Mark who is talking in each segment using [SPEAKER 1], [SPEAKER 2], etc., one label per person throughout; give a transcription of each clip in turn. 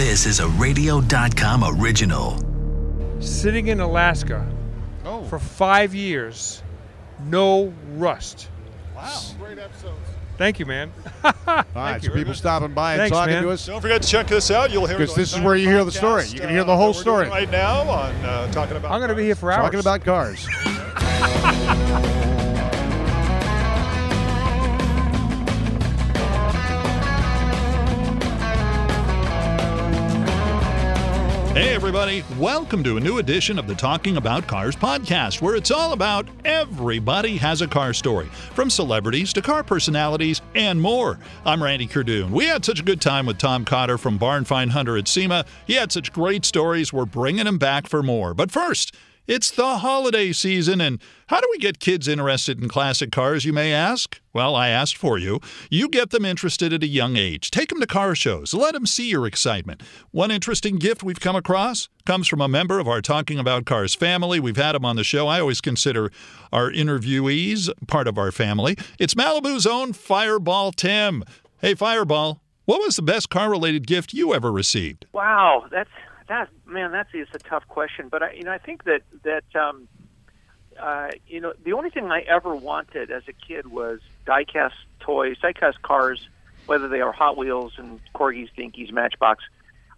[SPEAKER 1] This is a radio.com original.
[SPEAKER 2] Sitting in Alaska
[SPEAKER 3] Oh,
[SPEAKER 2] for five years, no rust.
[SPEAKER 3] wow. Great episodes.
[SPEAKER 2] Thank you, man.
[SPEAKER 3] All right, so people stopping by and
[SPEAKER 2] Thanks,
[SPEAKER 3] talking
[SPEAKER 2] man.
[SPEAKER 3] to us.
[SPEAKER 4] Don't forget to check this out. You'll hear
[SPEAKER 3] Because this is where you hear the story. You can hear the whole
[SPEAKER 4] that
[SPEAKER 3] story.
[SPEAKER 4] right now on uh, talking about.
[SPEAKER 2] I'm going to be here for hours.
[SPEAKER 3] Talking about cars.
[SPEAKER 5] Hey, everybody. Welcome to a new edition of the Talking About Cars podcast, where it's all about everybody has a car story, from celebrities to car personalities and more. I'm Randy Cardoon. We had such a good time with Tom Cotter from Barn Find Hunter at SEMA. He had such great stories. We're bringing him back for more. But first, it's the holiday season, and how do we get kids interested in classic cars, you may ask? Well, I asked for you. You get them interested at a young age. Take them to car shows. Let them see your excitement. One interesting gift we've come across comes from a member of our Talking About Cars family. We've had him on the show. I always consider our interviewees part of our family. It's Malibu's own Fireball Tim. Hey, Fireball, what was the best car related gift you ever received?
[SPEAKER 6] Wow, that's that man. That's is a tough question, but I, you know, I think that that um, uh, you know, the only thing I ever wanted as a kid was diecast toys, diecast cars, whether they are Hot Wheels and Corgis, Dinkies, Matchbox,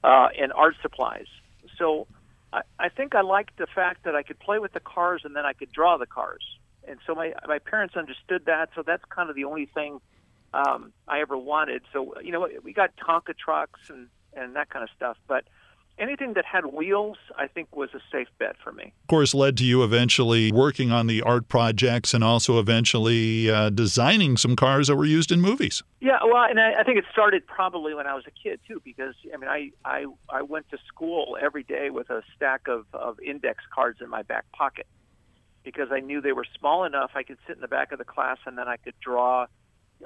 [SPEAKER 6] uh, and art supplies. So I, I think I liked the fact that I could play with the cars and then I could draw the cars, and so my my parents understood that. So that's kind of the only thing um, I ever wanted. So you know, we got Tonka trucks and and that kind of stuff, but anything that had wheels, I think, was a safe bet for me.
[SPEAKER 5] Of course, led to you eventually working on the art projects and also eventually uh, designing some cars that were used in movies.
[SPEAKER 6] Yeah, well, and I, I think it started probably when I was a kid too, because I mean, I I I went to school every day with a stack of of index cards in my back pocket because I knew they were small enough I could sit in the back of the class and then I could draw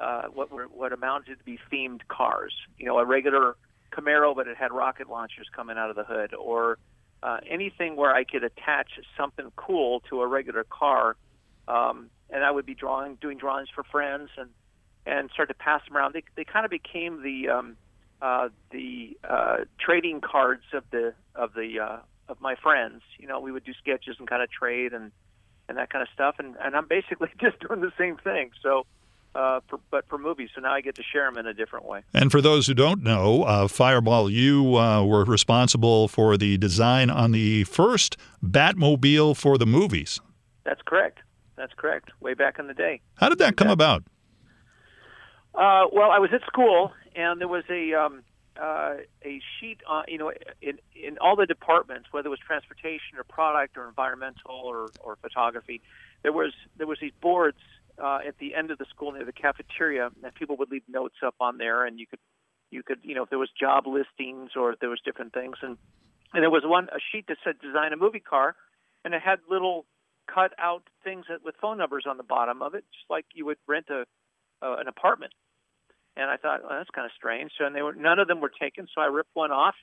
[SPEAKER 6] uh, what were what amounted to be themed cars. You know, a regular Camaro, but it had rocket launchers coming out of the hood, or uh, anything where I could attach something cool to a regular car. Um, and I would be drawing, doing drawings for friends, and and start to pass them around. They they kind of became the um, uh, the uh, trading cards of the of the uh, of my friends. You know, we would do sketches and kind of trade and and that kind of stuff. And and I'm basically just doing the same thing. So. Uh, for, but for movies, so now I get to share them in a different way.
[SPEAKER 5] And for those who don't know, uh, Fireball, you uh, were responsible for the design on the first Batmobile for the movies.
[SPEAKER 6] That's correct. That's correct. Way back in the day.
[SPEAKER 5] How did that come about?
[SPEAKER 6] Uh, well, I was at school, and there was a um, uh, a sheet, on, you know, in in all the departments, whether it was transportation or product or environmental or, or photography, there was there was these boards uh, at the end of the school near the cafeteria, and people would leave notes up on there, and you could you could you know if there was job listings or if there was different things, and and there was one a sheet that said design a movie car, and it had little cut out things that, with phone numbers on the bottom of it, just like you would rent a uh, an apartment. And I thought, well, that's kind of strange. So and they were none of them were taken. So I ripped one off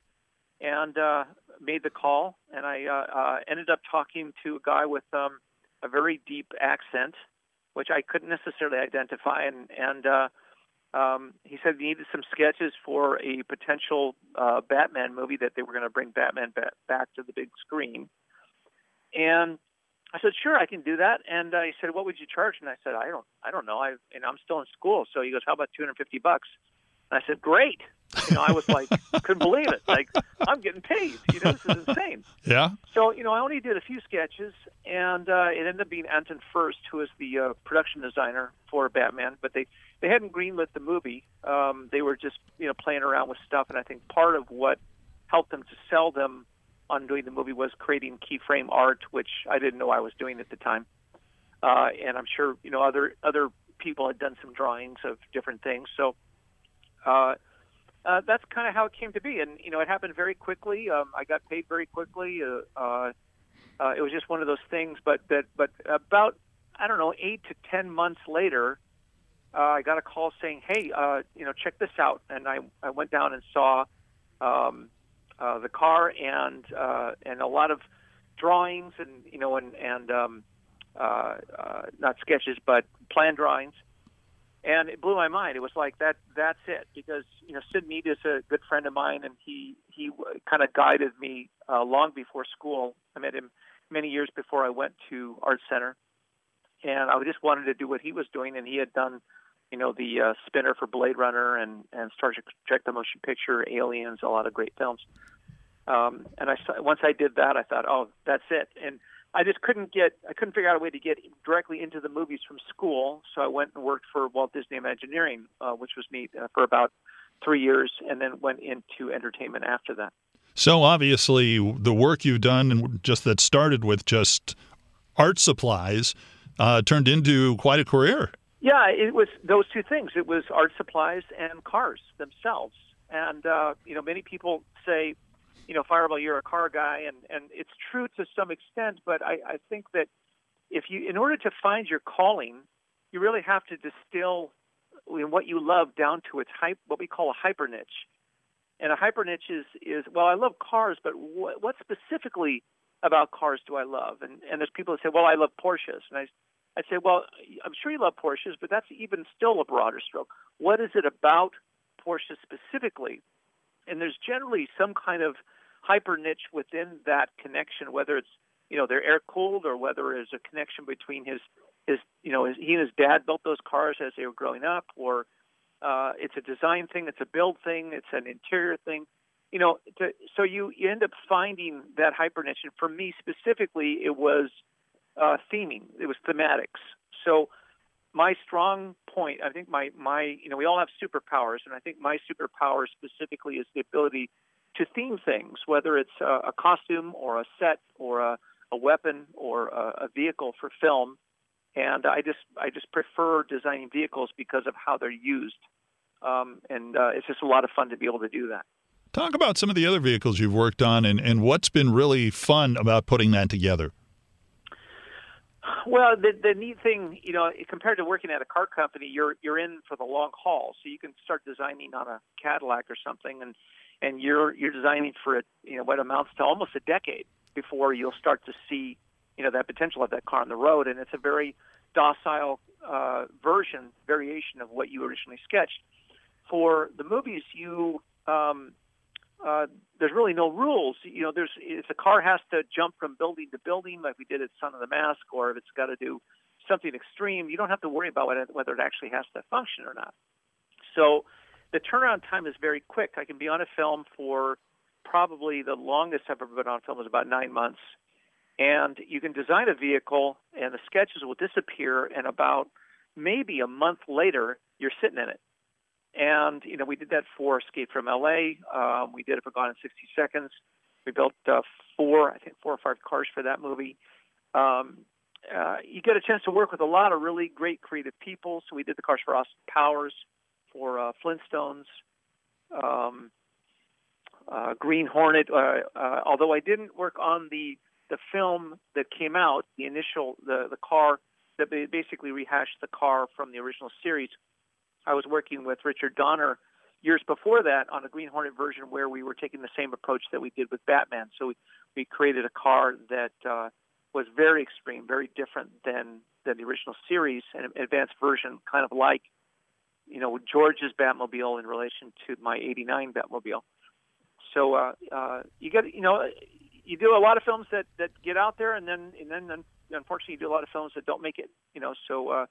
[SPEAKER 6] and uh, made the call. And I uh, uh, ended up talking to a guy with um, a very deep accent, which I couldn't necessarily identify. And and uh, um, he said he needed some sketches for a potential uh, Batman movie that they were going to bring Batman ba- back to the big screen. And I said, sure, I can do that. And uh, he said, what would you charge? And I said, I don't, I don't know. I, and I'm still in school. So he goes, how about 250 bucks? And I said, great. You know, I was like, couldn't believe it. Like, I'm getting paid. You know, this is insane.
[SPEAKER 5] Yeah.
[SPEAKER 6] So, you know, I only did a few sketches, and uh, it ended up being Anton Furst, who is the uh, production designer for Batman. But they they hadn't greenlit the movie. Um, they were just you know playing around with stuff, and I think part of what helped them to sell them on doing the movie was creating keyframe art, which I didn't know I was doing at the time. Uh, and I'm sure you know other other people had done some drawings of different things. So. Uh, uh, that's kind of how it came to be, and you know, it happened very quickly. Um, I got paid very quickly. Uh, uh, uh, it was just one of those things. But that, but about I don't know, eight to ten months later, uh, I got a call saying, "Hey, uh, you know, check this out." And I I went down and saw um, uh, the car and uh, and a lot of drawings and you know and and um, uh, uh, not sketches but plan drawings. And it blew my mind. It was like that. That's it, because you know Syd Mead is a good friend of mine, and he he kind of guided me uh, long before school. I met him many years before I went to Art Center, and I just wanted to do what he was doing, and he had done, you know, the uh, spinner for Blade Runner and and Star Trek: The Motion Picture, Aliens, a lot of great films. Um, and I once I did that, I thought, oh, that's it. And I just couldn't get, I couldn't figure out a way to get directly into the movies from school. So I went and worked for Walt Disney Imagineering, uh, which was neat, uh, for about three years, and then went into entertainment after that.
[SPEAKER 5] So obviously, the work you've done and just that started with just art supplies uh, turned into quite a career.
[SPEAKER 6] Yeah, it was those two things. It was art supplies and cars themselves. And uh, you know, many people say, you know, Fireball, you're a car guy, and and it's true to some extent. But I, I think that if you, in order to find your calling, you really have to distill what you love down to its hype, what we call a hyper niche. And a hyper niche is is well, I love cars, but what, what specifically about cars do I love? And and there's people that say, well, I love Porsches, and I I say, well, I'm sure you love Porsches, but that's even still a broader stroke. What is it about Porsche specifically? And there's generally some kind of hyper niche within that connection, whether it's you know they're air cooled or whether there's a connection between his his you know his, he and his dad built those cars as they were growing up, or uh, it's a design thing, it's a build thing, it's an interior thing. You know, to, so you, you end up finding that hyper niche. And for me specifically, it was uh, theming. It was thematics. So my strong point, I think my my you know we all have superpowers, and I think my superpower specifically is the ability to theme things, whether it's a, a costume or a set or a, a weapon or a, a vehicle for film. And I just I just prefer designing vehicles because of how they're used, um, and uh, it's just a lot of fun to be able to do that.
[SPEAKER 5] Talk about some of the other vehicles you've worked on, and, and what's been really fun about putting that together.
[SPEAKER 6] Well, the the neat thing, you know, compared to working at a car company, you're you're in for the long haul. So you can start designing on a Cadillac or something, and and you're you're designing for it, you know, what amounts to almost a decade before you'll start to see, you know, that potential of that car on the road. And it's a very docile uh, version variation of what you originally sketched. For the movies, you um, uh, there's really no rules. You know, there's if the car has to jump from building to building, like we did at Son of the Mask, or if it's got to do something extreme, you don't have to worry about whether it actually has to function or not. So the turnaround time is very quick. I can be on a film for probably the longest I've ever been on film is about nine months, and you can design a vehicle, and the sketches will disappear, and about maybe a month later, you're sitting in it. And you know, we did that for Escape from L.A. Um, we did it for Gone in 60 Seconds. We built uh, four, I think, four or five cars for that movie. Um, uh, you get a chance to work with a lot of really great creative people. So we did the cars for Austin Powers, for uh, Flintstones, um, uh, Green Hornet. Uh, uh, although I didn't work on the the film that came out, the initial the the car that basically rehashed the car from the original series. I was working with Richard Donner years before that on a Green Hornet version where we were taking the same approach that we did with Batman. So we, we created a car that uh, was very extreme, very different than than the original series, an advanced version, kind of like you know George's Batmobile in relation to my '89 Batmobile. So uh, uh, you get you know you do a lot of films that that get out there, and then and then unfortunately you do a lot of films that don't make it. You know, so uh,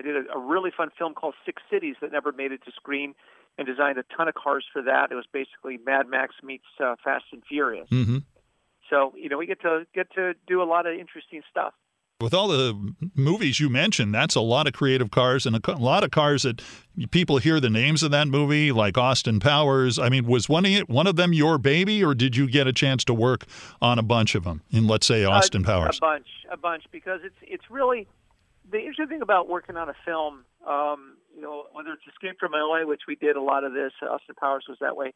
[SPEAKER 6] I did a, a really fun film called Six Cities that never made it to screen, and designed a ton of cars for that. It was basically Mad Max meets uh, Fast and Furious.
[SPEAKER 5] Mm-hmm.
[SPEAKER 6] So you know we get to get to do a lot of interesting stuff.
[SPEAKER 5] With all the movies you mentioned, that's a lot of creative cars and a lot of cars that people hear the names of that movie, like Austin Powers. I mean, was one of one of them your baby, or did you get a chance to work on a bunch of them in, let's say, Austin
[SPEAKER 6] uh,
[SPEAKER 5] Powers?
[SPEAKER 6] A bunch, a bunch, because it's it's really the interesting thing about working on a film. Um, you know, whether it's Escape from LA, which we did a lot of this, Austin Powers was that way,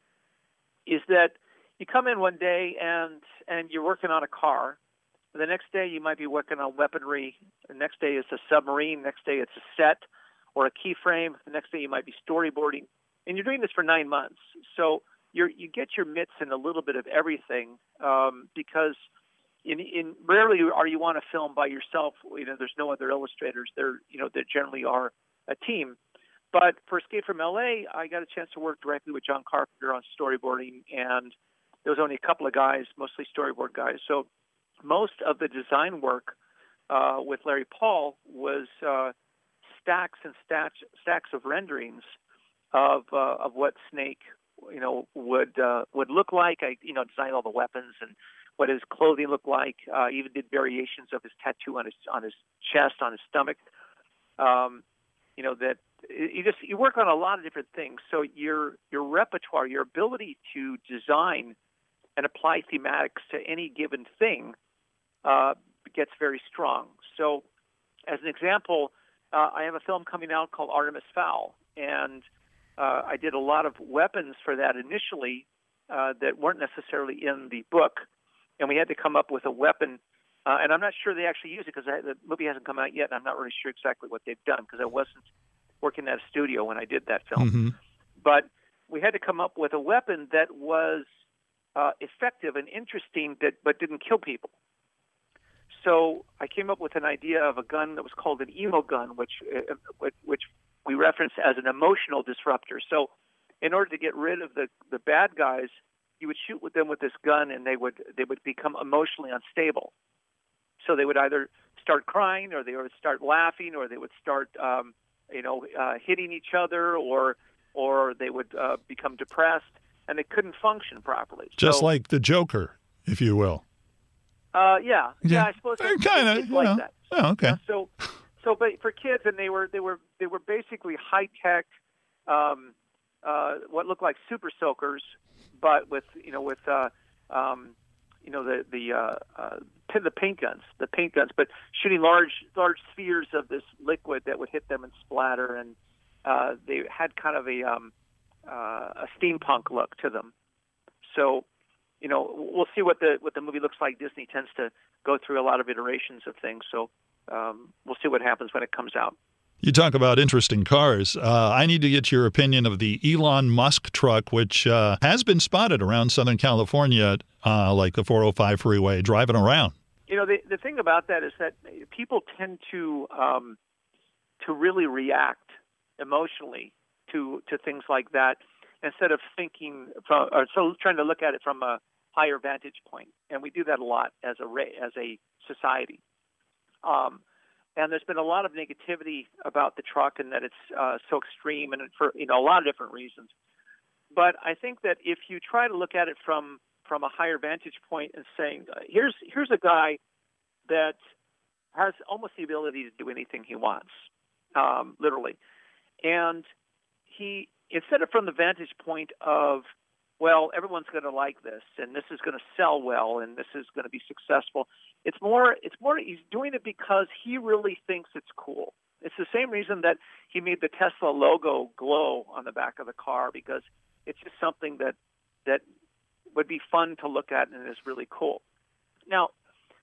[SPEAKER 6] is that you come in one day and and you're working on a car the next day you might be working on weaponry. The next day it's a submarine. Next day it's a set or a keyframe. The next day you might be storyboarding. And you're doing this for nine months. So you you get your mitts in a little bit of everything um, because in, in rarely are you on a film by yourself. You know, there's no other illustrators. There, you know, there generally are a team. but for Escape from LA, I got a chance to work directly with John Carpenter on storyboarding, and there was only a couple of guys, mostly storyboard guys. So most of the design work uh, with Larry Paull was uh, stacks and stacks stacks of renderings of uh, of what Snake you know would uh, would look like. I you know designed all the weapons and what his clothing looked like. Uh, even did variations of his tattoo on his on his chest, on his stomach. Um, you know that you just you work on a lot of different things. So your your repertoire, your ability to design and apply thematics to any given thing uh, gets very strong. So, as an example, uh, I have a film coming out called Artemis Fowl, and uh, I did a lot of weapons for that initially uh, that weren't necessarily in the book, and we had to come up with a weapon. Uh, and I'm not sure they actually use it because the movie hasn't come out yet, and I'm not really sure exactly what they've done because I wasn't working at a studio when I did that film.
[SPEAKER 5] Mm-hmm.
[SPEAKER 6] But we had to come up with a weapon that was uh, effective and interesting, that but didn't kill people. So I came up with an idea of a gun that was called an emo gun, which uh, which, which we reference as an emotional disruptor. So in order to get rid of the the bad guys, you would shoot with them with this gun, and they would they would become emotionally unstable. So they would either start crying, or they would start laughing, or they would start um, you know uh, hitting each other, or or they would uh, become depressed, and they couldn't function properly.
[SPEAKER 5] Just
[SPEAKER 6] so,
[SPEAKER 5] like the Joker, if you will.
[SPEAKER 6] Uh, yeah, yeah,
[SPEAKER 5] Yeah.
[SPEAKER 6] I suppose
[SPEAKER 5] Eh, kinda,
[SPEAKER 6] it's like
[SPEAKER 5] know.
[SPEAKER 6] that.
[SPEAKER 5] Oh, okay.
[SPEAKER 6] So, so, but for kids, and they were they were they were basically high tech, um, uh, what looked like super soakers, but with you know with uh, um, you know the the uh, uh, the paint guns, the paint guns, but shooting large large spheres of this liquid that would hit them and splatter, and uh, they had kind of a um, uh, a steampunk look to them. So, you know, we'll see what the what the movie looks like. Disney tends to go through a lot of iterations of things, so um, we'll see what happens when it comes out.
[SPEAKER 5] You talk about interesting cars. Uh, I need to get your opinion of the Elon Musk truck, which uh, has been spotted around Southern California, uh, like the 405 freeway, driving around.
[SPEAKER 6] You know, the the thing about that is that people tend to um, to really react emotionally to to things like that instead of thinking from or so trying to look at it from a higher vantage point. And we do that a lot as a as a society. Um, and there's been a lot of negativity about the truck and that it's uh, so extreme and for you know a lot of different reasons. But I think that if you try to look at it from from a higher vantage point and saying, uh, here's here's a guy that has almost the ability to do anything he wants, um, literally, and he instead of from the vantage point of well, everyone's going to like this, and this is going to sell well, and this is going to be successful. It's more, it's more. He's doing it because he really thinks it's cool. It's the same reason that he made the Tesla logo glow on the back of the car because it's just something that that would be fun to look at and is really cool. Now,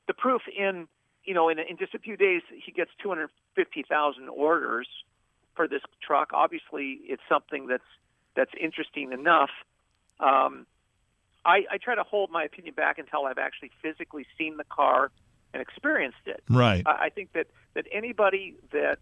[SPEAKER 6] the proof in you know in, in just a few days he gets 250,000 orders for this truck. Obviously, it's something that's that's interesting enough. Um, I, I try to hold my opinion back until I've actually physically seen the car and experienced it.
[SPEAKER 5] Right.
[SPEAKER 6] I, I think that that anybody that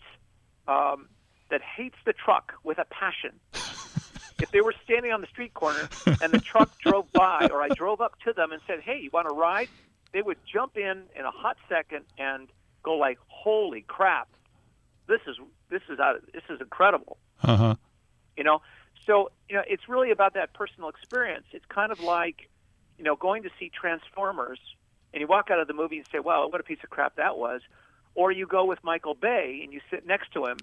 [SPEAKER 6] um, that hates the truck with a passion, if they were standing on the street corner and the truck drove by, or I drove up to them and said, "Hey, you want to ride?" They would jump in in a hot second and go like, "Holy crap! This is this is out, this is incredible."
[SPEAKER 5] Uh huh.
[SPEAKER 6] you know so you know it's really about that personal experience. It's kind of like you know going to see transformers and you walk out of the movie and say wow what a piece of crap that was. Or you go with michael bay and you sit next to him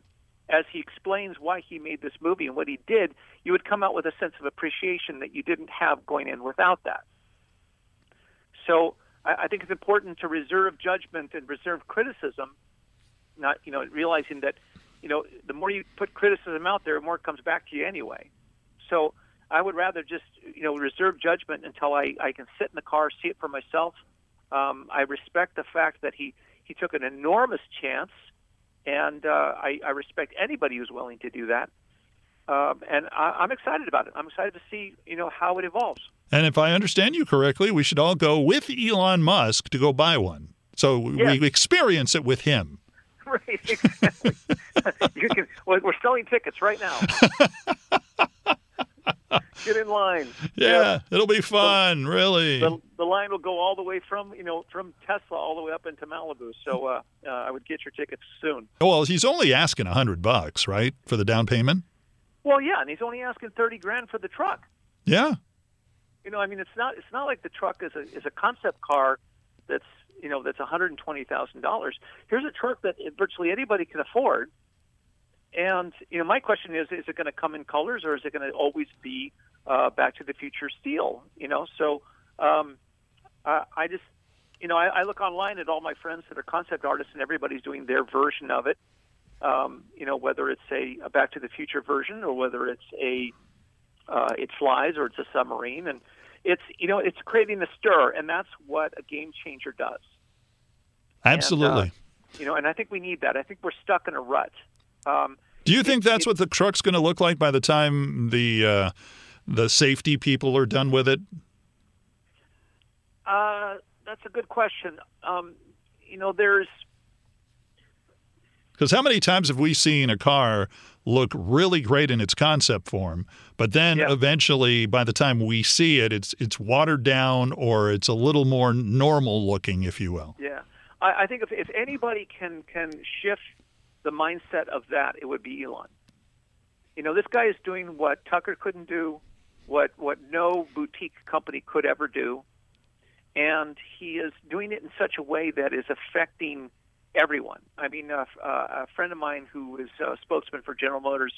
[SPEAKER 6] as he explains why he made this movie and what he did you would come out with a sense of appreciation that you didn't have going in without that. So i, I think it's important to reserve judgment and reserve criticism not you know realizing that you know, the more you put criticism out there, the more it comes back to you anyway. So I would rather just, you know, reserve judgment until I, I can sit in the car, see it for myself. Um, I respect the fact that he, he took an enormous chance, and uh, I, I respect anybody who's willing to do that. Um, and I, I'm excited about it. I'm excited to see, you know, how it evolves.
[SPEAKER 5] And if I understand you correctly, we should all go with Elon Musk to go buy one. So we experience it with him.
[SPEAKER 6] Right, exactly. you can we're selling tickets right now. Get in line.
[SPEAKER 5] Yeah, it'll be fun, really.
[SPEAKER 6] The, the line will go all the way from you know from Tesla all the way up into Malibu. So uh, uh, I would get your tickets soon.
[SPEAKER 5] Well, he's only asking a hundred bucks, right, for the down payment?
[SPEAKER 6] Well, yeah, and he's only asking thirty grand for the truck.
[SPEAKER 5] Yeah.
[SPEAKER 6] You know, I mean, it's not it's not like the truck is a is a concept car that's you know that's one hundred and twenty thousand dollars. Here's a truck that virtually anybody can afford. And you know, my question is: Is it going to come in colors, or is it going to always be uh, Back to the Future steel? You know, so um, I, I just, you know, I, I look online at all my friends that are concept artists, and everybody's doing their version of it. Um, you know, whether it's a, a Back to the Future version, or whether it's a uh, it flies, or it's a submarine, and it's you know, it's creating a stir, and that's what a game changer does.
[SPEAKER 5] Absolutely.
[SPEAKER 6] And, uh, you know, and I think we need that. I think we're stuck in a rut. Um,
[SPEAKER 5] Do you think
[SPEAKER 6] it-
[SPEAKER 5] that's
[SPEAKER 6] it-
[SPEAKER 5] what the truck's going to look like by the time the uh, the safety people are done with it?
[SPEAKER 6] Uh, that's a good question. Um, you know, there's
[SPEAKER 5] Because how many times have we seen a car look really great in its concept form, but then
[SPEAKER 6] Yeah.
[SPEAKER 5] eventually, by the time we see it, it's it's watered down or it's a little more normal looking, if you will.
[SPEAKER 6] yeah. I, I think if if anybody can can shift the mindset of that, it would be Elon. You know, this guy is doing what Tucker couldn't do, what what no boutique company could ever do, and he is doing it in such a way that is affecting everyone. I mean, uh, uh, a friend of mine who is a spokesman for General Motors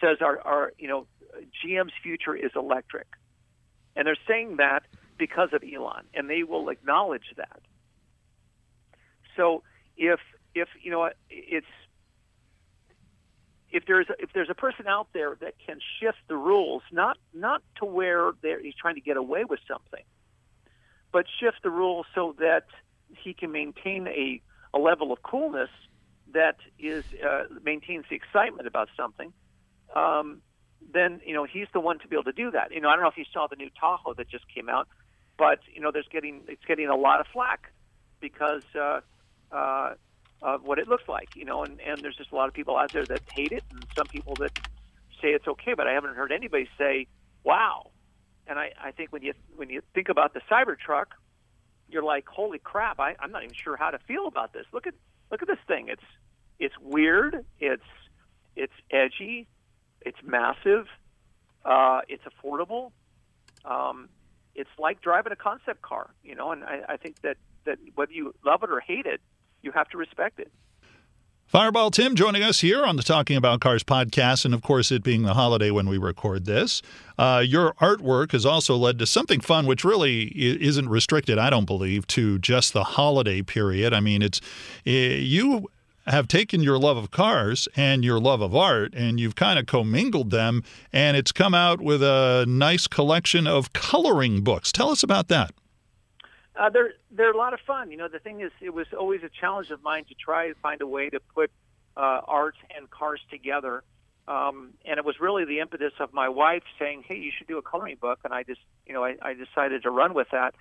[SPEAKER 6] says our, our you know GM's future is electric, and they're saying that because of Elon, and they will acknowledge that. So if if you know it's if there's if there's a person out there that can shift the rules, not not to where he's trying to get away with something, but shift the rules so that he can maintain a, a level of coolness that is uh, maintains the excitement about something. Um, then you know he's the one to be able to do that. You know I don't know if you saw the new Tahoe that just came out, but you know there's getting it's getting a lot of flack because uh, uh, of what it looks like. You know, and and there's just a lot of people out there that hate it, and some people that say it's okay. But I haven't heard anybody say, "Wow." And I, I think when you when you think about the Cybertruck, you're like, "Holy crap! I, I'm not even sure how to feel about this. Look at look at this thing. It's it's weird. It's it's edgy. It's massive. Uh, it's affordable. Um, it's like driving a concept car, you know. And I, I think that that whether you love it or hate it, you have to respect it.
[SPEAKER 5] Fireball Tim joining us here on the Talking About Cars podcast, and of course, it being the holiday when we record this. Uh, your artwork has also led to something fun, which really isn't restricted, I don't believe, to just the holiday period. I mean, it's you have taken your love of cars and your love of art, and you've kind of commingled them, and it's come out with a nice collection of coloring books. Tell us about that.
[SPEAKER 6] Uh, they're they're a lot of fun. You know, the thing is, it was always a challenge of mine to try to find a way to put uh, art and cars together. Um, and it was really the impetus of my wife saying, "Hey, you should do a coloring book," and I just, you know, I, I decided to run with that,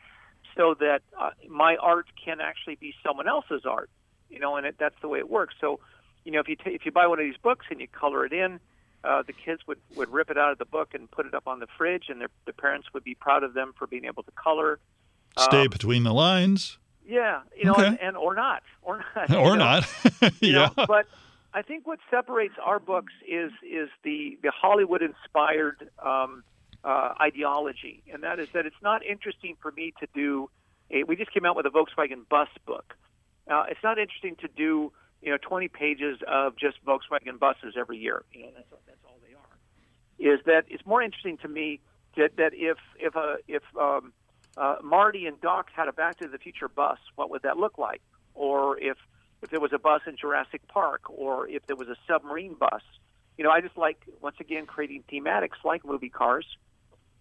[SPEAKER 6] so that uh, my art can actually be someone else's art. You know, and it, that's the way it works. So, you know, if you ta if you buy one of these books and you color it in, uh, the kids would would rip it out of the book and put it up on the fridge, and their the parents would be proud of them for being able to color.
[SPEAKER 5] Stay
[SPEAKER 6] Um,
[SPEAKER 5] between the lines,
[SPEAKER 6] yeah, you know,
[SPEAKER 5] Okay.
[SPEAKER 6] and, and or not, or not,
[SPEAKER 5] or not.
[SPEAKER 6] You
[SPEAKER 5] yeah.
[SPEAKER 6] know, but I think what separates our books is is the the Hollywood inspired um, uh, ideology, and that is that it's not interesting for me to do. A, we just came out with a Volkswagen bus book. Uh, it's not interesting to do you know 20 pages of just Volkswagen buses every year. You know, that's that's all they are. Is that it's more interesting to me that that if if a if um, uh, Marty and Doc had a Back to the Future bus, what would that look like? Or if if there was a bus in Jurassic Park, or if there was a submarine bus. You know, I just like once again creating thematics like movie cars,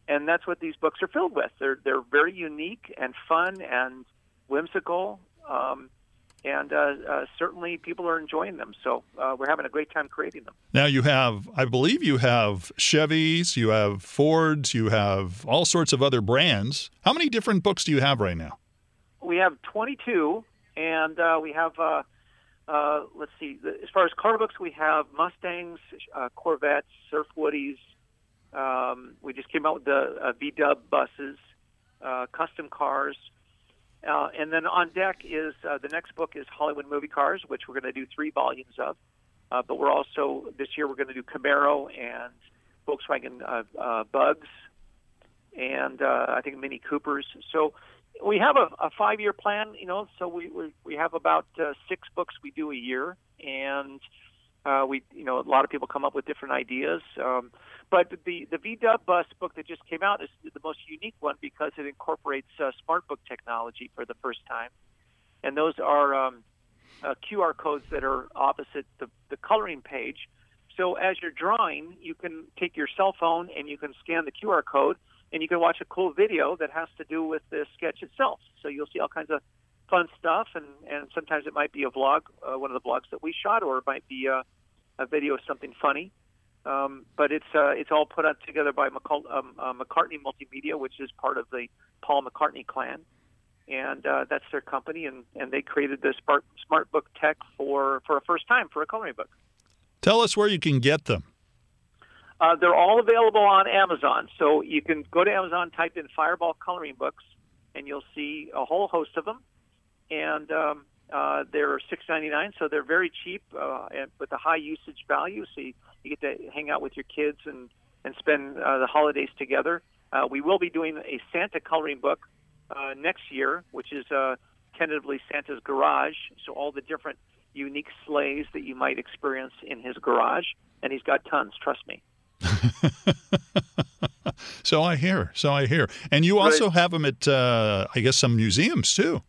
[SPEAKER 6] and that's what these books are filled with. They're they're very unique and fun and whimsical, um, and uh, uh, certainly people are enjoying them. So uh, we're having a great time creating them.
[SPEAKER 5] Now you have, I believe you have Chevys, you have Fords, you have all sorts of other brands. How many different books do you have right now?
[SPEAKER 6] we have 22, and uh, we have uh, uh, let's see. As far as car books, we have Mustangs, uh, Corvettes, Surf Woodies. Um, we just came out with the uh, V Dub buses, uh, custom cars. Uh, and then on deck is uh, the next book is Hollywood movie cars, which we're going to do three volumes of. Uh, but we're also this year we're going to do Camaro and Volkswagen uh, uh, Bugs, and uh, I think Mini Coopers. So we have a, a five-year plan, you know. So we we, we have about uh, six books we do a year, and uh, we you know a lot of people come up with different ideas. Um, but the the VW bus book that just came out is the most unique one because it incorporates uh, smart book technology for the first time, and those are um, uh, QR codes that are opposite the, the coloring page. So as you're drawing, you can take your cell phone and you can scan the QR code, and you can watch a cool video that has to do with the sketch itself. So you'll see all kinds of fun stuff, and and sometimes it might be a vlog, uh, one of the vlogs that we shot, or it might be a, a video of something funny. Um, but it's uh, it's all put out together by McCall, um, uh, McCartney Multimedia, which is part of the Paul McCartney clan, and uh, that's their company, and, and they created this smart smart book tech for for a first time for a coloring book.
[SPEAKER 5] Tell us where you can get them.
[SPEAKER 6] Uh, they're all available on Amazon, so you can go to Amazon, type in Fireball coloring books, and you'll see a whole host of them, and um, uh, they're six ninety nine, so they're very cheap uh, and with a high usage value. So you, you get to hang out with your kids and and spend uh, the holidays together. Uh, we will be doing a Santa coloring book uh, next year, which is uh, tentatively Santa's garage. So all the different unique sleighs that you might experience in his garage, and he's got tons. Trust me.
[SPEAKER 5] so I hear. So I hear. And you also have them at, uh, I guess, some museums too.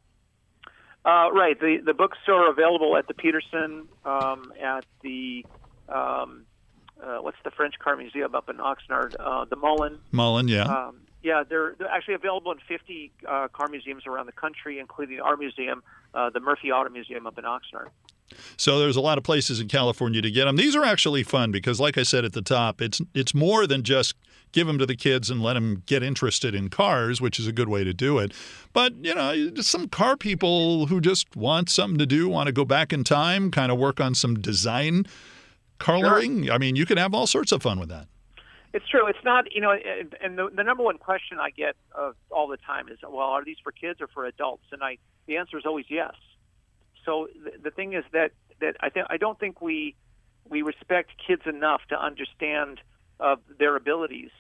[SPEAKER 6] Uh, right. The the books are available at the Petersen, um, at the um, uh, what's the French Car Museum up in Oxnard, uh, the Mullin.
[SPEAKER 5] Mullin, yeah.
[SPEAKER 6] Um, yeah, they're, they're actually available in 50 uh, car museums around the country, including our museum, uh, the Murphy Auto Museum up in Oxnard.
[SPEAKER 5] So there's a lot of places in California to get them. These are actually fun because, like I said at the top, it's it's more than just give them to the kids and let them get interested in cars, which is a good way to do it. But you know, some car people who just want something to do, want to go back in time, kind of work on some design coloring. Sure. I mean, you can have all sorts of fun with that.
[SPEAKER 6] It's true. It's not, you know, and the, the number one question I get uh, all the time is, well, are these for kids or for adults? And I, the answer is always yes. So the, the thing is that that I think I don't think we we respect kids enough to understand uh, their abilities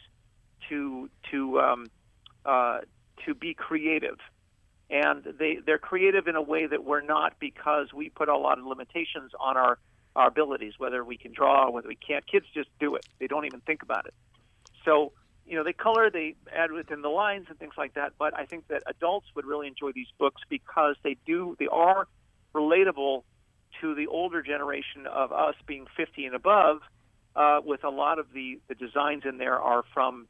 [SPEAKER 6] to to um, uh, to be creative, and they they're creative in a way that we're not because we put a lot of limitations on our our abilities, whether we can draw, whether we can't. Kids just do it; they don't even think about it. So you know, they color, they add within the lines and things like that. But I think that adults would really enjoy these books because they do they are relatable to the older generation of us being 50 and above. Uh, with a lot of the the designs in there are from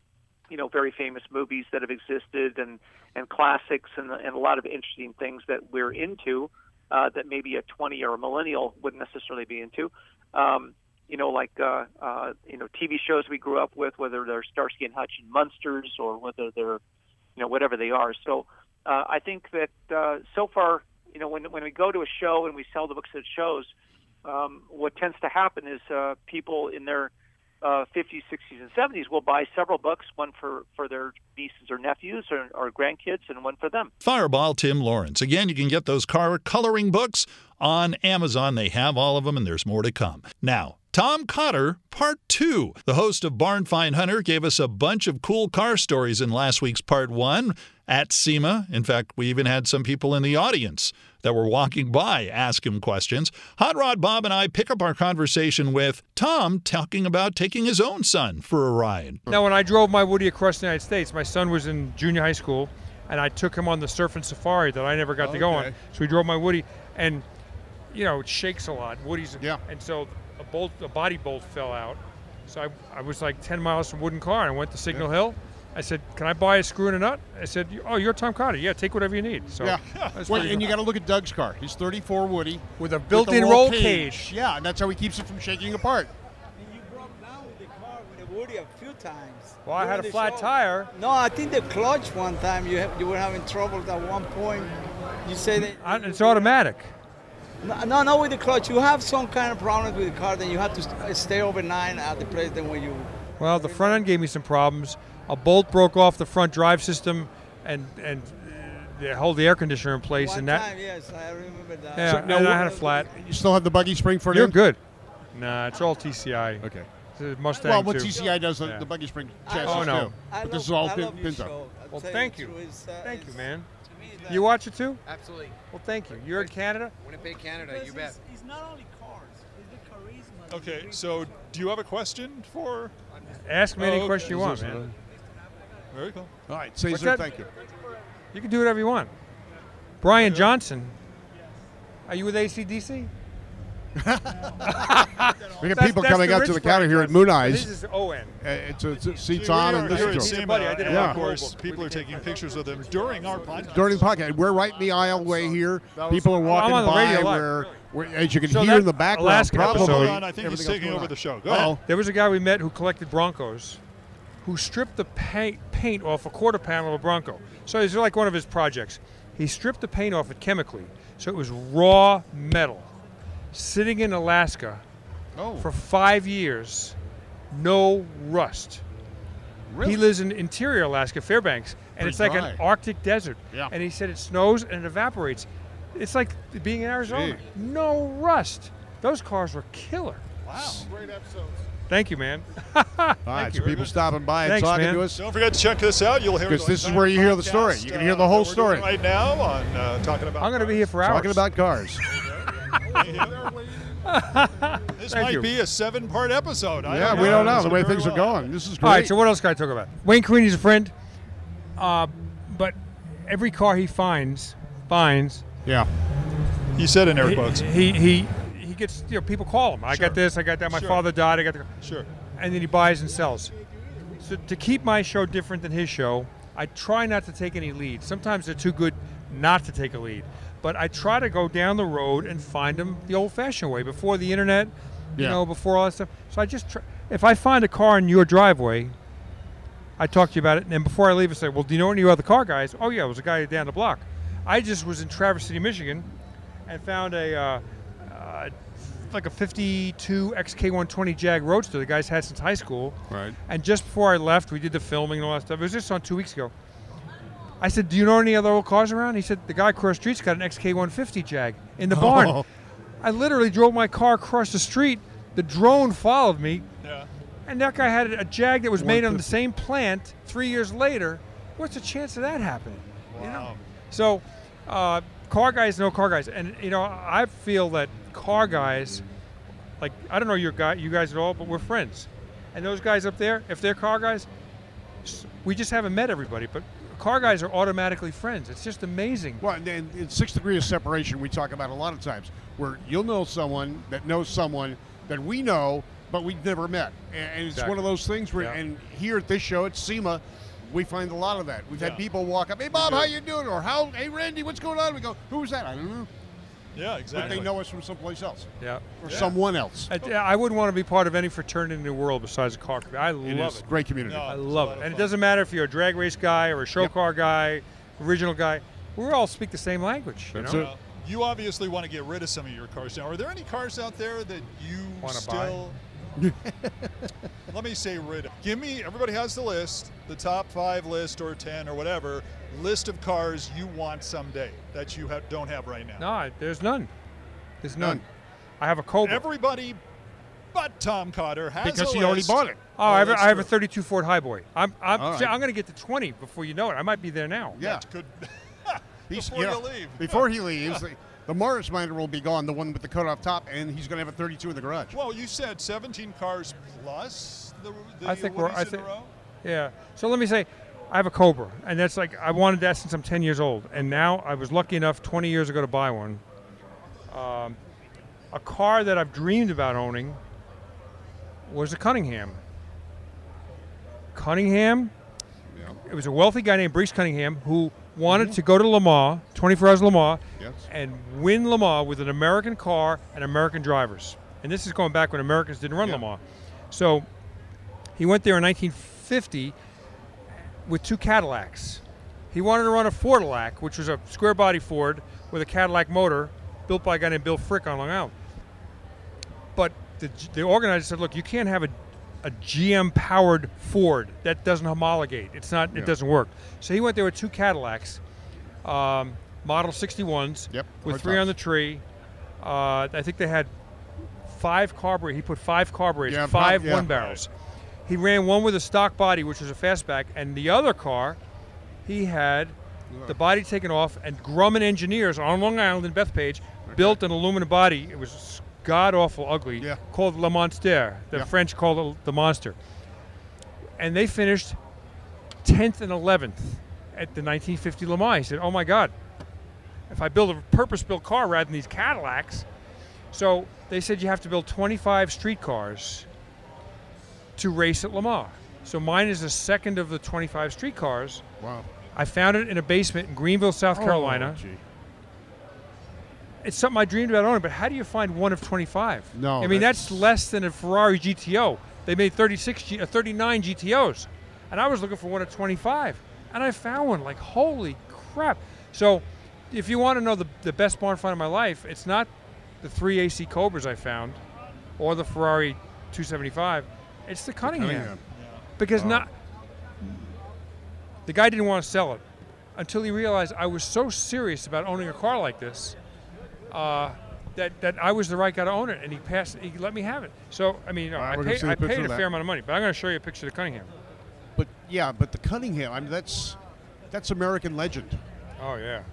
[SPEAKER 6] you know very famous movies that have existed and and classics and, and a lot of interesting things that we're into uh, that maybe a 20 or a millennial wouldn't necessarily be into. Um, you know, like uh, uh, you know TV shows we grew up with, whether they're Starsky and Hutch and Munsters or whether they're you know whatever they are. So uh, I think that uh, so far, you know, when when we go to a show and we sell the books at shows, um, what tends to happen is uh, people in their uh, 50s, 60s, and 70s will buy several books, one for, for their nieces or nephews or, or grandkids, and one for them.
[SPEAKER 5] Fireball Tim Lawrence. Again, you can get those car coloring books on Amazon. They have all of them, and there's more to come. Now, Tom Cotter, Part 2. The host of Barn Find Hunter gave us a bunch of cool car stories in last week's Part 1 at SEMA. In fact, we even had some people in the audience that were walking by ask him questions. Hot Rod Bob and I pick up our conversation with Tom talking about taking his own son for a ride.
[SPEAKER 2] Now, when I drove my Woody across the United States, my son was in junior high school, and I took him on the surf and safari that I never got
[SPEAKER 3] Okay.
[SPEAKER 2] to go on. So we drove my Woody, and you know it shakes a lot. Woody's
[SPEAKER 3] Yeah.
[SPEAKER 2] and so a bolt, a body bolt fell out. So I, I was like 10 miles from Wooden Car, and I went to Signal Hill. I said, "Can I buy a screw and a nut?" I said, "Oh, you're Tom Cotter. Yeah, take whatever you need." So
[SPEAKER 3] Yeah.
[SPEAKER 2] that's
[SPEAKER 3] Well, and you got to look at Doug's car. He's 34 Woody
[SPEAKER 2] with a built-in
[SPEAKER 3] little
[SPEAKER 2] roll cage.
[SPEAKER 3] Yeah, and that's how he keeps it from shaking apart.
[SPEAKER 7] And You broke down with the car with the Woody a few times.
[SPEAKER 2] Well, I had a flat
[SPEAKER 7] show.
[SPEAKER 2] tire.
[SPEAKER 7] No, I think the clutch one time you have, you were having trouble at one point. You say that
[SPEAKER 2] I, it's automatic.
[SPEAKER 7] No, no, not with the clutch. You have some kind of problems with the car, then you have to stay overnight at the place. Then when you
[SPEAKER 2] Well, the front end gave me some problems. A bolt broke off the front drive system, and and uh, they hold the air conditioner in place,
[SPEAKER 7] one
[SPEAKER 2] and that.
[SPEAKER 7] time, yes, I remember that.
[SPEAKER 2] Yeah,
[SPEAKER 3] So
[SPEAKER 2] and
[SPEAKER 3] now
[SPEAKER 2] I had a flat.
[SPEAKER 3] You still have the buggy spring for
[SPEAKER 2] You're
[SPEAKER 3] it?
[SPEAKER 2] good. Nah, it's all TCI.
[SPEAKER 3] Okay.
[SPEAKER 2] It's Mustang
[SPEAKER 3] Well, what
[SPEAKER 2] too.
[SPEAKER 3] TCI does, the,
[SPEAKER 2] Yeah.
[SPEAKER 3] the buggy spring
[SPEAKER 7] I
[SPEAKER 3] chassis
[SPEAKER 2] Oh, no.
[SPEAKER 3] too.
[SPEAKER 7] I
[SPEAKER 3] But this is all
[SPEAKER 7] I
[SPEAKER 3] pin,
[SPEAKER 7] love your
[SPEAKER 3] Pinto.
[SPEAKER 2] Well, thank you.
[SPEAKER 7] truth, uh,
[SPEAKER 2] Thank you,
[SPEAKER 7] it's-
[SPEAKER 2] man.
[SPEAKER 7] To that-
[SPEAKER 2] You watch it too?
[SPEAKER 8] Absolutely.
[SPEAKER 2] Well, thank you. You're in Canada.
[SPEAKER 8] Winnipeg, Canada,
[SPEAKER 7] because
[SPEAKER 8] you bet.
[SPEAKER 7] It's, it's not only cars; it's the charisma.
[SPEAKER 4] Okay, so do you have a question for?
[SPEAKER 2] Ask me
[SPEAKER 4] Oh,
[SPEAKER 2] any
[SPEAKER 4] okay.
[SPEAKER 2] question you want,
[SPEAKER 3] this
[SPEAKER 2] man.
[SPEAKER 4] Very cool.
[SPEAKER 3] All right, Caesar,
[SPEAKER 2] that?
[SPEAKER 3] thank you.
[SPEAKER 2] You can do whatever you want. Brian Johnson. Are you with ACDC?
[SPEAKER 3] We got people
[SPEAKER 2] that's
[SPEAKER 3] coming
[SPEAKER 2] the
[SPEAKER 3] up to the counter here at
[SPEAKER 2] Johnson.
[SPEAKER 3] Moon
[SPEAKER 2] This
[SPEAKER 3] Eyes.
[SPEAKER 2] is ON.
[SPEAKER 3] Uh, it's, it's, it's
[SPEAKER 4] See,
[SPEAKER 3] seats
[SPEAKER 4] we
[SPEAKER 3] on
[SPEAKER 4] are
[SPEAKER 3] and
[SPEAKER 4] here
[SPEAKER 3] this
[SPEAKER 4] at
[SPEAKER 3] is
[SPEAKER 2] He's buddy. I did
[SPEAKER 3] Yeah.
[SPEAKER 4] Of course, people are taking pictures of them during our podcast.
[SPEAKER 3] during the podcast. We're right in the aisleway here. People are walking
[SPEAKER 2] on the
[SPEAKER 3] by where, where, as you can
[SPEAKER 2] So
[SPEAKER 3] hear in the background,
[SPEAKER 2] Alaskan
[SPEAKER 3] probably.
[SPEAKER 2] episode-
[SPEAKER 4] Hold on, I think he's taking over
[SPEAKER 3] on.
[SPEAKER 4] the show. Go
[SPEAKER 3] Uh-oh.
[SPEAKER 4] ahead.
[SPEAKER 2] There was a guy we met who collected Broncos, who stripped the paint, paint off a quarter panel of a Bronco. So it's like one of his projects. He stripped the paint off it chemically, so it was raw metal, sitting in Alaska
[SPEAKER 3] Oh,
[SPEAKER 2] for five years, no rust.
[SPEAKER 3] really?
[SPEAKER 2] He lives in interior Alaska, Fairbanks, and
[SPEAKER 3] Pretty
[SPEAKER 2] it's like
[SPEAKER 3] dry.
[SPEAKER 2] an Arctic desert.
[SPEAKER 3] Yeah.
[SPEAKER 2] And he said it snows and it evaporates. It's like being in Arizona.
[SPEAKER 3] Gee.
[SPEAKER 2] No rust. Those cars were killer.
[SPEAKER 4] Wow.
[SPEAKER 2] Thank you, man.
[SPEAKER 3] All right, so people stopping by and
[SPEAKER 2] Thanks,
[SPEAKER 3] talking
[SPEAKER 2] man.
[SPEAKER 3] to us.
[SPEAKER 4] Don't forget to check this out. You'll hear
[SPEAKER 3] Because this is where you hear the story. You can hear the
[SPEAKER 4] uh,
[SPEAKER 3] whole
[SPEAKER 4] that
[SPEAKER 3] story.
[SPEAKER 4] right now on uh, talking about.
[SPEAKER 2] I'm going to be here for hours.
[SPEAKER 3] Talking about cars.
[SPEAKER 4] This
[SPEAKER 2] Thank
[SPEAKER 4] might
[SPEAKER 2] you.
[SPEAKER 4] be a seven-part episode. I
[SPEAKER 3] yeah,
[SPEAKER 4] don't
[SPEAKER 3] we don't know the way
[SPEAKER 4] very
[SPEAKER 3] things are going. This is great.
[SPEAKER 2] All right, so what else can I talk about? Wayne Carini's a friend, uh, but every car he finds, finds,
[SPEAKER 3] yeah.
[SPEAKER 4] He said in air
[SPEAKER 2] he,
[SPEAKER 4] quotes.
[SPEAKER 2] he, he, he gets, you know, people call him. I
[SPEAKER 4] Sure.
[SPEAKER 2] got this, I got that, my
[SPEAKER 4] Sure.
[SPEAKER 2] father died, I got the,
[SPEAKER 4] Sure.
[SPEAKER 2] and then he buys and sells. So to keep my show different than his show, I try not to take any leads. Sometimes they're too good not to take a lead. But I try to go down the road and find them the old-fashioned way before the internet, you
[SPEAKER 3] Yeah.
[SPEAKER 2] know, before all that stuff. So I just try, if I find a car in your driveway, I talk to you about it, and then before I leave, I say, "Well, do you know any other car guys?" Oh yeah, it was a guy down the block. I just was in Traverse City, Michigan, and found a uh, uh, like a '52 XK120 Jag Roadster the guys had since high school.
[SPEAKER 3] Right.
[SPEAKER 2] And just before I left, we did the filming and all that stuff. It was just on two weeks ago. I said, "Do you know any other old cars around?" He said, "The guy across the street's got an XK150 Jag in the barn."
[SPEAKER 3] Oh.
[SPEAKER 2] I literally drove my car across the street. The drone followed me,
[SPEAKER 4] Yeah.
[SPEAKER 2] and that guy had a Jag that was made on the
[SPEAKER 3] 150.
[SPEAKER 2] same plant three years later. What's the chance of that happening? You know?
[SPEAKER 4] Wow.
[SPEAKER 2] So, uh, car guys know car guys, and you know I feel that car guys, like I don't know your guy, you guys at all, but we're friends, and those guys up there, if they're car guys, we just haven't met everybody, but car guys are automatically friends. It's just amazing.
[SPEAKER 3] Well, and, and it's six degrees of separation we talk about a lot of times, where you'll know someone that knows someone that we know, but we've never met. And, and it's one of those things where,
[SPEAKER 2] Yeah.
[SPEAKER 3] and here at this show at SEMA, we find a lot of that. We've
[SPEAKER 4] Yeah.
[SPEAKER 3] had people walk up, hey Bob, how you doing? Or how, hey Randy, what's going on? We go, who was that? I don't know.
[SPEAKER 4] Yeah,
[SPEAKER 3] But
[SPEAKER 4] exactly.
[SPEAKER 3] they know us from someplace else
[SPEAKER 2] Yeah.
[SPEAKER 3] or
[SPEAKER 4] Yeah.
[SPEAKER 3] someone else.
[SPEAKER 2] I, I wouldn't want to be part of any fraternity in the world besides a car. community. I
[SPEAKER 3] It
[SPEAKER 2] love
[SPEAKER 3] is
[SPEAKER 2] it.
[SPEAKER 3] great community.
[SPEAKER 4] No.
[SPEAKER 2] I love it.
[SPEAKER 4] of
[SPEAKER 2] And it doesn't matter if you're a drag race guy or a show
[SPEAKER 3] Yep.
[SPEAKER 2] car guy, original guy. We all speak the same language. You
[SPEAKER 3] That's
[SPEAKER 2] know?
[SPEAKER 3] it.
[SPEAKER 4] Well, you obviously want to get rid of some of your cars now. Are there any cars out there that you
[SPEAKER 2] Wanna
[SPEAKER 4] still? Let me say rid of. Give me. Everybody has the list, the top five list or ten or whatever list of cars you want someday that you have, don't have right now.
[SPEAKER 2] No, there's none. There's none.
[SPEAKER 3] None.
[SPEAKER 2] I have a Cobra.
[SPEAKER 4] Everybody, but Tom Cotter has
[SPEAKER 3] Because
[SPEAKER 4] a
[SPEAKER 3] he already bought it.
[SPEAKER 2] oh, I have, a, I have a 32 Ford Highboy. I'm I'm,
[SPEAKER 3] All right.
[SPEAKER 2] see, I'm going to get to 20 before you know it. I might be there now.
[SPEAKER 3] Yeah.
[SPEAKER 4] That could.
[SPEAKER 3] He's,
[SPEAKER 4] before
[SPEAKER 3] you
[SPEAKER 4] you
[SPEAKER 3] know,
[SPEAKER 4] leave.
[SPEAKER 3] Before he leaves, the, the Morris Minor will be gone, the one with the cut off top, and he's going to have a 32 in the garage.
[SPEAKER 4] Well, you said 17 cars plus the, the
[SPEAKER 2] I think we're- I
[SPEAKER 4] in
[SPEAKER 2] think-
[SPEAKER 4] a row.
[SPEAKER 2] Yeah. So let me say, I have a Cobra, and that's like I wanted that since I'm 10 years old, and now I was lucky enough 20 years ago to buy one. Um, a car that I've dreamed about owning was a Cunningham. Cunningham. It was a wealthy guy named Briggs Cunningham who wanted to go to Le Mans, 24 Hours Le Mans,
[SPEAKER 3] Yes.
[SPEAKER 2] and win Le Mans with an American car and American drivers. And this is going back when Americans didn't run
[SPEAKER 3] Yeah.
[SPEAKER 2] Le Mans. So he went there in 1950 with two Cadillacs. He wanted to run a Fordillac, which was a square body Ford with a Cadillac motor, built by a guy named Bill Frick on Long Island. But the, the organizer said, look, you can't have a, a GM powered Ford that doesn't homologate. It's not.
[SPEAKER 3] Yeah.
[SPEAKER 2] It doesn't work. So he went there with two Cadillacs, um, Model 61s,
[SPEAKER 3] Yep,
[SPEAKER 2] with three on the tree. Uh, I think they had five carburetors. He put five carburetors,
[SPEAKER 3] Yeah,
[SPEAKER 2] five
[SPEAKER 3] yeah.
[SPEAKER 2] one barrels. He ran one with a stock body, which was a fastback, and the other car, he had the body taken off, and Grumman engineers on Long Island in Bethpage built an aluminum body. It was god awful ugly,
[SPEAKER 3] Yeah.
[SPEAKER 2] called Le Monster. The
[SPEAKER 3] Yeah.
[SPEAKER 2] French called it the Monster. And they finished 10th and 11th at the 1950 Le Mans. He said, "Oh my God, if I build a purpose-built car rather than these Cadillacs." So they said you have to build 25 street cars to race at Le Mans. So mine is the second of the 25 street cars.
[SPEAKER 3] Wow.
[SPEAKER 2] I found it in a basement in Greenville, South Carolina.
[SPEAKER 3] Oh, gee.
[SPEAKER 2] It's something I dreamed about owning, but how do you find one of 25?
[SPEAKER 3] No,
[SPEAKER 2] I mean that's,
[SPEAKER 3] that's-
[SPEAKER 2] less than a Ferrari GTO. They made 36, G, uh, 39 GTOs, and I was looking for one of 25, and I found one. Like holy crap! So, if you want to know the, the best barn find of my life, it's not the three AC Cobras I found, or the Ferrari 275. It's the Cunningham,
[SPEAKER 3] Cunningham.
[SPEAKER 2] because
[SPEAKER 3] Wow.
[SPEAKER 2] not the guy didn't want to sell it until he realized I was so serious about owning a car like this uh, that that I was the right guy to own it, and he passed. He let me have it. So I mean, you know,
[SPEAKER 3] All right,
[SPEAKER 2] I,
[SPEAKER 3] we're
[SPEAKER 2] paid, I paid
[SPEAKER 3] of
[SPEAKER 2] a
[SPEAKER 3] that.
[SPEAKER 2] fair amount of money, but I'm going to show you a picture of the Cunningham.
[SPEAKER 3] But yeah, but the Cunningham. I mean, that's that's American legend.
[SPEAKER 2] Oh yeah,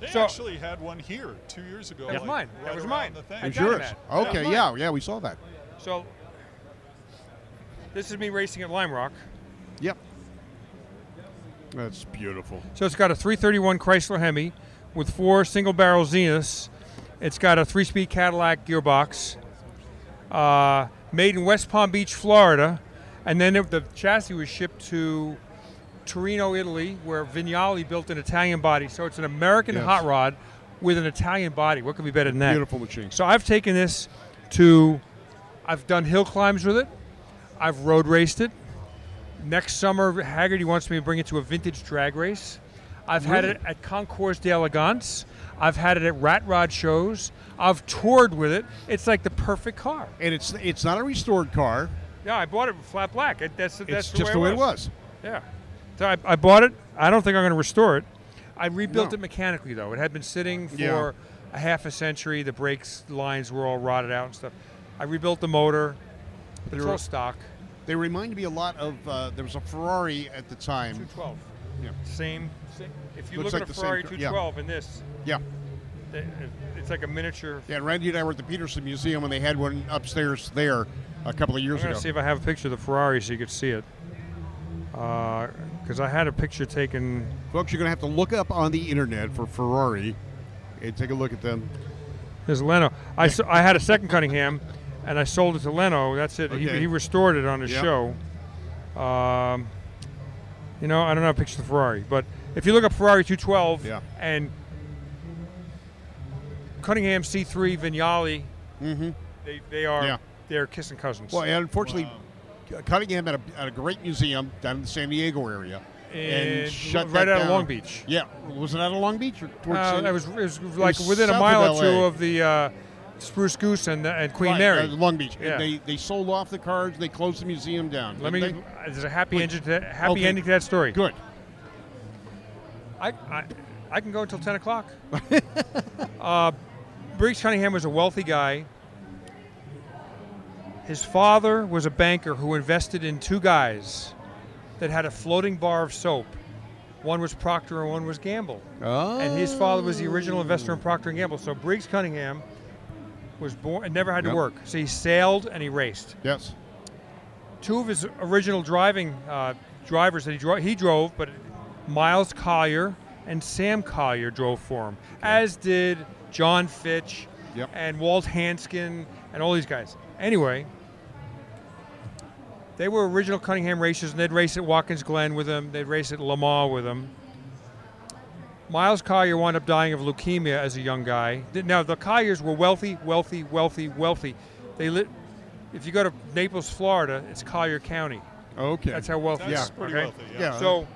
[SPEAKER 4] They
[SPEAKER 2] So-
[SPEAKER 4] actually had one here two years ago.
[SPEAKER 2] That was
[SPEAKER 4] like,
[SPEAKER 2] mine.
[SPEAKER 4] right
[SPEAKER 2] That was mine.
[SPEAKER 4] The thing.
[SPEAKER 3] It's
[SPEAKER 2] got it
[SPEAKER 3] yours.
[SPEAKER 2] at.
[SPEAKER 3] Okay,
[SPEAKER 2] Yeah.
[SPEAKER 3] yeah, yeah, we saw that.
[SPEAKER 2] so this is me racing at Lime Rock.
[SPEAKER 3] Yep. That's beautiful.
[SPEAKER 2] So it's got a 331 Chrysler Hemi with four single barrel Zeniths. It's got a three speed Cadillac gearbox. Uh, made in West Palm Beach, Florida. And then it, the chassis was shipped to Torino, Italy, where Vignale built an Italian body. So it's an American
[SPEAKER 3] Yes.
[SPEAKER 2] hot rod with an Italian body. What could be better than that?
[SPEAKER 3] Beautiful machine.
[SPEAKER 2] So I've taken this to, I've done hill climbs with it. I've road raced it. Next summer, Hagerty wants me to bring it to a vintage drag race. I've had it at Concours d'Elegance. I've had it at rat rod shows. I've toured with it. It's like the perfect car.
[SPEAKER 3] And it's it's not a restored car.
[SPEAKER 2] Yeah, I bought it flat black. It, that's that's
[SPEAKER 3] It's
[SPEAKER 2] the
[SPEAKER 3] just
[SPEAKER 2] way
[SPEAKER 3] the way
[SPEAKER 2] it
[SPEAKER 3] it was.
[SPEAKER 2] Yeah. So I, I bought it. I don't think I'm going to restore it. I rebuilt
[SPEAKER 3] No.
[SPEAKER 2] it mechanically though. It had been sitting for
[SPEAKER 3] Yeah.
[SPEAKER 2] a half a century. The brakes lines were all rotted out and stuff. I rebuilt the motor. All stock.
[SPEAKER 3] They remind me a lot of. Uh, there was a Ferrari at the time.
[SPEAKER 2] 212.
[SPEAKER 3] Yeah.
[SPEAKER 2] Same. same if you
[SPEAKER 3] Looks
[SPEAKER 2] look
[SPEAKER 3] like
[SPEAKER 2] at a Ferrari
[SPEAKER 3] car- yeah.
[SPEAKER 2] 212 in this,
[SPEAKER 3] Yeah.
[SPEAKER 2] it's like a miniature.
[SPEAKER 3] Yeah. Randy and I were at the Petersen Museum when they had one upstairs there a couple of
[SPEAKER 2] I'm
[SPEAKER 3] years
[SPEAKER 2] going
[SPEAKER 3] ago.
[SPEAKER 2] see if I have a picture of the Ferrari so you could see it. Because I had a picture taken.
[SPEAKER 3] Folks, you're going to have to look up on the internet for Ferrari and take a look at them.
[SPEAKER 2] There's Leno. I, I had a second Cunningham, and I sold it to Leno. That's it. He,
[SPEAKER 3] Okay.
[SPEAKER 2] he restored it on his
[SPEAKER 3] Yep.
[SPEAKER 2] show. Um, you know, I don't have a picture the Ferrari, but if you look up Ferrari 212
[SPEAKER 3] Yeah.
[SPEAKER 2] and Cunningham C3 Vignale,
[SPEAKER 3] Mm-hmm.
[SPEAKER 2] they, they are
[SPEAKER 3] Yeah.
[SPEAKER 2] they're kissing cousins.
[SPEAKER 3] Well, and unfortunately, Cunningham had a, had a great museum down in the San Diego area.
[SPEAKER 2] and
[SPEAKER 3] shut
[SPEAKER 2] right out of. Long Beach.
[SPEAKER 3] Yeah. Was it out of Long Beach or towards
[SPEAKER 2] Uh, it, was, it was like within a mile or two of the uh, Spruce Goose and, and Queen
[SPEAKER 3] Right,
[SPEAKER 2] Mary.
[SPEAKER 3] uh, Long Beach.
[SPEAKER 2] Yeah.
[SPEAKER 3] They, they sold off the cars. They closed the museum down.
[SPEAKER 2] Let me.
[SPEAKER 3] didn't
[SPEAKER 2] There's a happy ending. To, happy
[SPEAKER 3] Okay.
[SPEAKER 2] ending to that story.
[SPEAKER 3] Good.
[SPEAKER 2] I, I, I can go until 10 o'clock. uh, Briggs Cunningham was a wealthy guy. His father was a banker who invested in two guys that had a floating bar of soap. One was Procter and one was Gamble.
[SPEAKER 3] Oh.
[SPEAKER 2] And his father was the original investor in Procter and Gamble. So Briggs Cunningham was born and never had to work. So he sailed and he raced.
[SPEAKER 3] Yes.
[SPEAKER 2] Two of his original driving uh, drivers that he drove, he drove, but Miles Collier and Sam Collier drove for him, as did John Fitch
[SPEAKER 3] Yep.
[SPEAKER 2] and Walt Hansgen and all these guys. Anyway, they were original Cunningham racers, and they'd race at Watkins Glen with him. They'd race at Le Mans with him. Miles Collier wound up dying of leukemia as a young guy. Now the Colliers were wealthy, wealthy, wealthy, wealthy. They lit. If you go to Naples, Florida, it's Collier County.
[SPEAKER 3] Okay.
[SPEAKER 2] That's how wealthy.
[SPEAKER 4] That's pretty
[SPEAKER 2] okay?
[SPEAKER 4] wealthy. Yeah.
[SPEAKER 3] Yeah.
[SPEAKER 2] So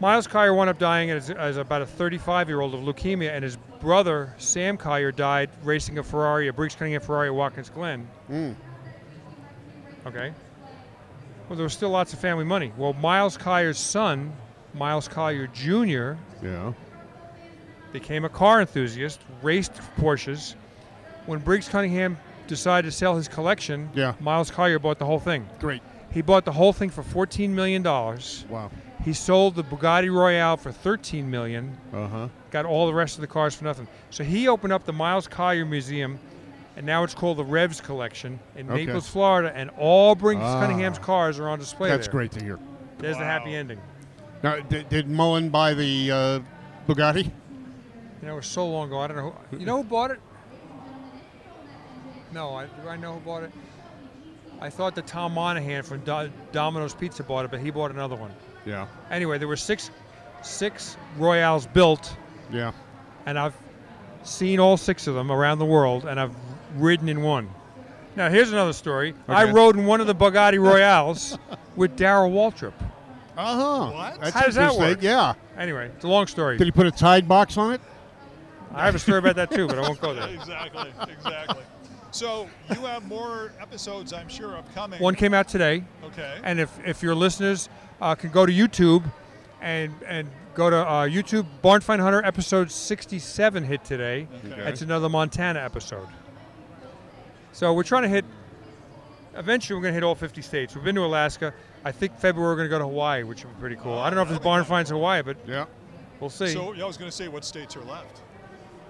[SPEAKER 2] Miles Collier wound up dying as, as about a 35 year old of leukemia, and his brother, Sam Collier, died racing a Ferrari, a Briggs Cunningham Ferrari at Watkins Glen.
[SPEAKER 3] Mm.
[SPEAKER 2] Okay. Well, there was still lots of family money. Well, Miles Collier's son, Miles Collier Jr.,
[SPEAKER 3] Yeah.
[SPEAKER 2] became a car enthusiast, raced Porsches. When Briggs Cunningham decided to sell his collection,
[SPEAKER 3] Yeah.
[SPEAKER 2] Miles Collier bought the whole thing.
[SPEAKER 3] Great.
[SPEAKER 2] He bought the whole thing for $14 million.
[SPEAKER 3] Wow.
[SPEAKER 2] He sold the Bugatti Royale for 13 million.
[SPEAKER 3] Uh huh.
[SPEAKER 2] got all the rest of the cars for nothing. So he opened up the Miles Collier Museum, and now it's called the Revs Collection in
[SPEAKER 3] Okay.
[SPEAKER 2] Naples, Florida, and all Briggs
[SPEAKER 3] Ah.
[SPEAKER 2] Cunningham's cars are on display
[SPEAKER 3] That's
[SPEAKER 2] there.
[SPEAKER 3] great to hear.
[SPEAKER 2] There's the happy ending.
[SPEAKER 3] Now, did, did Mullin buy the uh, Bugatti?
[SPEAKER 2] You know, it was so long ago. I don't know. Who, you know who bought it? No, I, do I know who bought it? I thought that Tom Monaghan from Do- Domino's Pizza bought it, but he bought another one.
[SPEAKER 3] Yeah.
[SPEAKER 2] Anyway, there were six, six Royales built,
[SPEAKER 3] Yeah.
[SPEAKER 2] and I've seen all six of them around the world, and I've ridden in one. Now, here's another story. I rode in one of the Bugatti Royales with Darrell Waltrip.
[SPEAKER 3] Uh huh.
[SPEAKER 4] What?
[SPEAKER 3] That's
[SPEAKER 2] How does that
[SPEAKER 3] interesting.
[SPEAKER 2] work?
[SPEAKER 3] Yeah.
[SPEAKER 2] Anyway, it's a long story.
[SPEAKER 3] Did he put a Tide box on it?
[SPEAKER 2] I have a story about that too, but I won't go there.
[SPEAKER 4] exactly, exactly. So you have more episodes, I'm sure, upcoming.
[SPEAKER 2] One came out today,
[SPEAKER 4] Okay.
[SPEAKER 2] and if, if your listeners uh, can go to YouTube and and go to uh, YouTube, Barn Find Hunter episode 67 hit today.
[SPEAKER 4] Okay.
[SPEAKER 2] It's another Montana episode. So we're trying to hit. Eventually, we're going to hit all 50 states. We've been to Alaska. I think February we're going to go to Hawaii, which would be pretty cool. I don't know if this barn finds Hawaii, but
[SPEAKER 3] Yeah.
[SPEAKER 2] we'll see.
[SPEAKER 4] So yeah, I was going to say what states are left.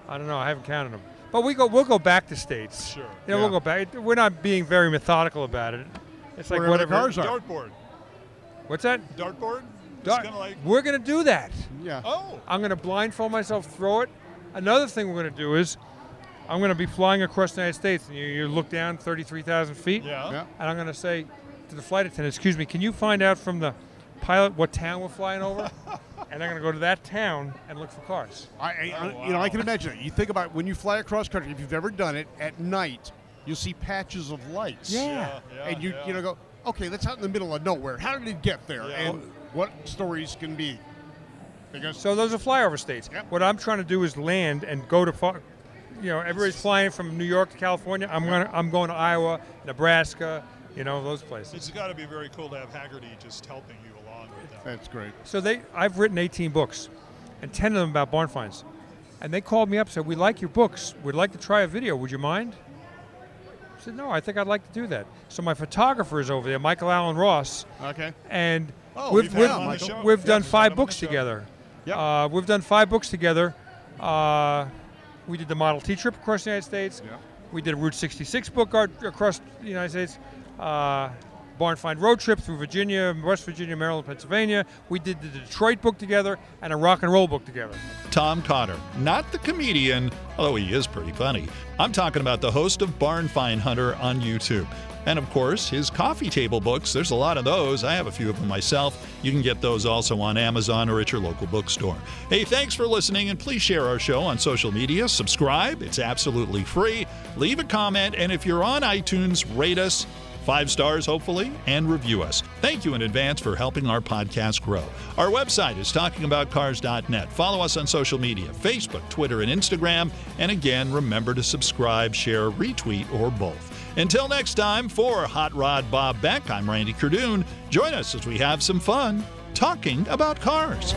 [SPEAKER 2] I don't know. I haven't counted them. But we go. We'll go back to states.
[SPEAKER 4] Sure.
[SPEAKER 2] You know,
[SPEAKER 3] Yeah.
[SPEAKER 2] we'll go back. We're not being very methodical about it. It's like
[SPEAKER 3] Wherever the
[SPEAKER 2] whatever.
[SPEAKER 3] cars are.
[SPEAKER 4] Dartboard.
[SPEAKER 2] What's that?
[SPEAKER 4] Dartboard.
[SPEAKER 2] Dar-
[SPEAKER 4] It's kind of like.
[SPEAKER 2] we're going to do that.
[SPEAKER 3] Yeah.
[SPEAKER 4] Oh.
[SPEAKER 2] I'm going to blindfold myself, throw it. Another thing we're going to do is I'm going to be flying across the United States, and you, you look down 33,000 feet,
[SPEAKER 4] Yeah.
[SPEAKER 3] Yeah.
[SPEAKER 2] and I'm going to say to the flight attendant, "Excuse me, can you find out from the pilot what town we're flying over?" and I'm going to go to that town and look for cars.
[SPEAKER 3] I, I,
[SPEAKER 4] Oh,
[SPEAKER 3] you know, I can imagine it. You think about when you fly across country. If you've ever done it at night, you'll see patches of lights.
[SPEAKER 2] Yeah.
[SPEAKER 4] Yeah. yeah
[SPEAKER 3] and you
[SPEAKER 4] yeah.
[SPEAKER 3] you know go, okay, that's out in the middle of nowhere. How did it get there?
[SPEAKER 4] Yeah.
[SPEAKER 3] And what stories can be? Because
[SPEAKER 2] So those are flyover states.
[SPEAKER 3] Yep.
[SPEAKER 2] What I'm trying to do is land and go to, far, you know, everybody's flying from New York to California. I'm going. to I'm going to Iowa, Nebraska, you know, those places.
[SPEAKER 4] It's got to be very cool to have Hagerty just helping you along with that.
[SPEAKER 3] that's great.
[SPEAKER 2] So they, I've written 18 books, and 10 of them about barn finds. And they called me up and said, "We like your books. We'd like to try a video. Would you mind?" I said, "No, I think I'd like to do that." So my photographer is over there, Michael Alan Ross,
[SPEAKER 3] Okay.
[SPEAKER 2] and
[SPEAKER 4] Oh,
[SPEAKER 2] we've,
[SPEAKER 4] we've had
[SPEAKER 2] we've,
[SPEAKER 4] the show.
[SPEAKER 2] we've
[SPEAKER 4] Yeah,
[SPEAKER 2] done
[SPEAKER 4] we've had
[SPEAKER 2] five books together.
[SPEAKER 3] Yep.
[SPEAKER 2] Uh, we've done five books together. Uh, we did the Model T trip across the United States.
[SPEAKER 3] Yeah.
[SPEAKER 2] We did a Route 66 book art across the United States. Uh, Barn Find road trip through Virginia, West Virginia, Maryland, Pennsylvania. We did the Detroit book together and a rock and roll book together.
[SPEAKER 5] Tom Cotter, not the comedian, although he is pretty funny. I'm talking about the host of Barn Find Hunter on YouTube. And of course, his coffee table books. There's a lot of those. I have a few of them myself. You can get those also on Amazon or at your local bookstore. Hey, thanks for listening, and please share our show on social media. Subscribe, it's absolutely free. Leave a comment, and if you're on iTunes, rate us. Five stars, hopefully, and review us. Thank you in advance for helping our podcast grow. Our website is talkingaboutcars.net. Follow us on social media Facebook, Twitter, and Instagram. And again, remember to subscribe, share, retweet, or both. Until next time, for Hot Rod Bob Beck, I'm Randy Cardoon. Join us as we have some fun talking about cars.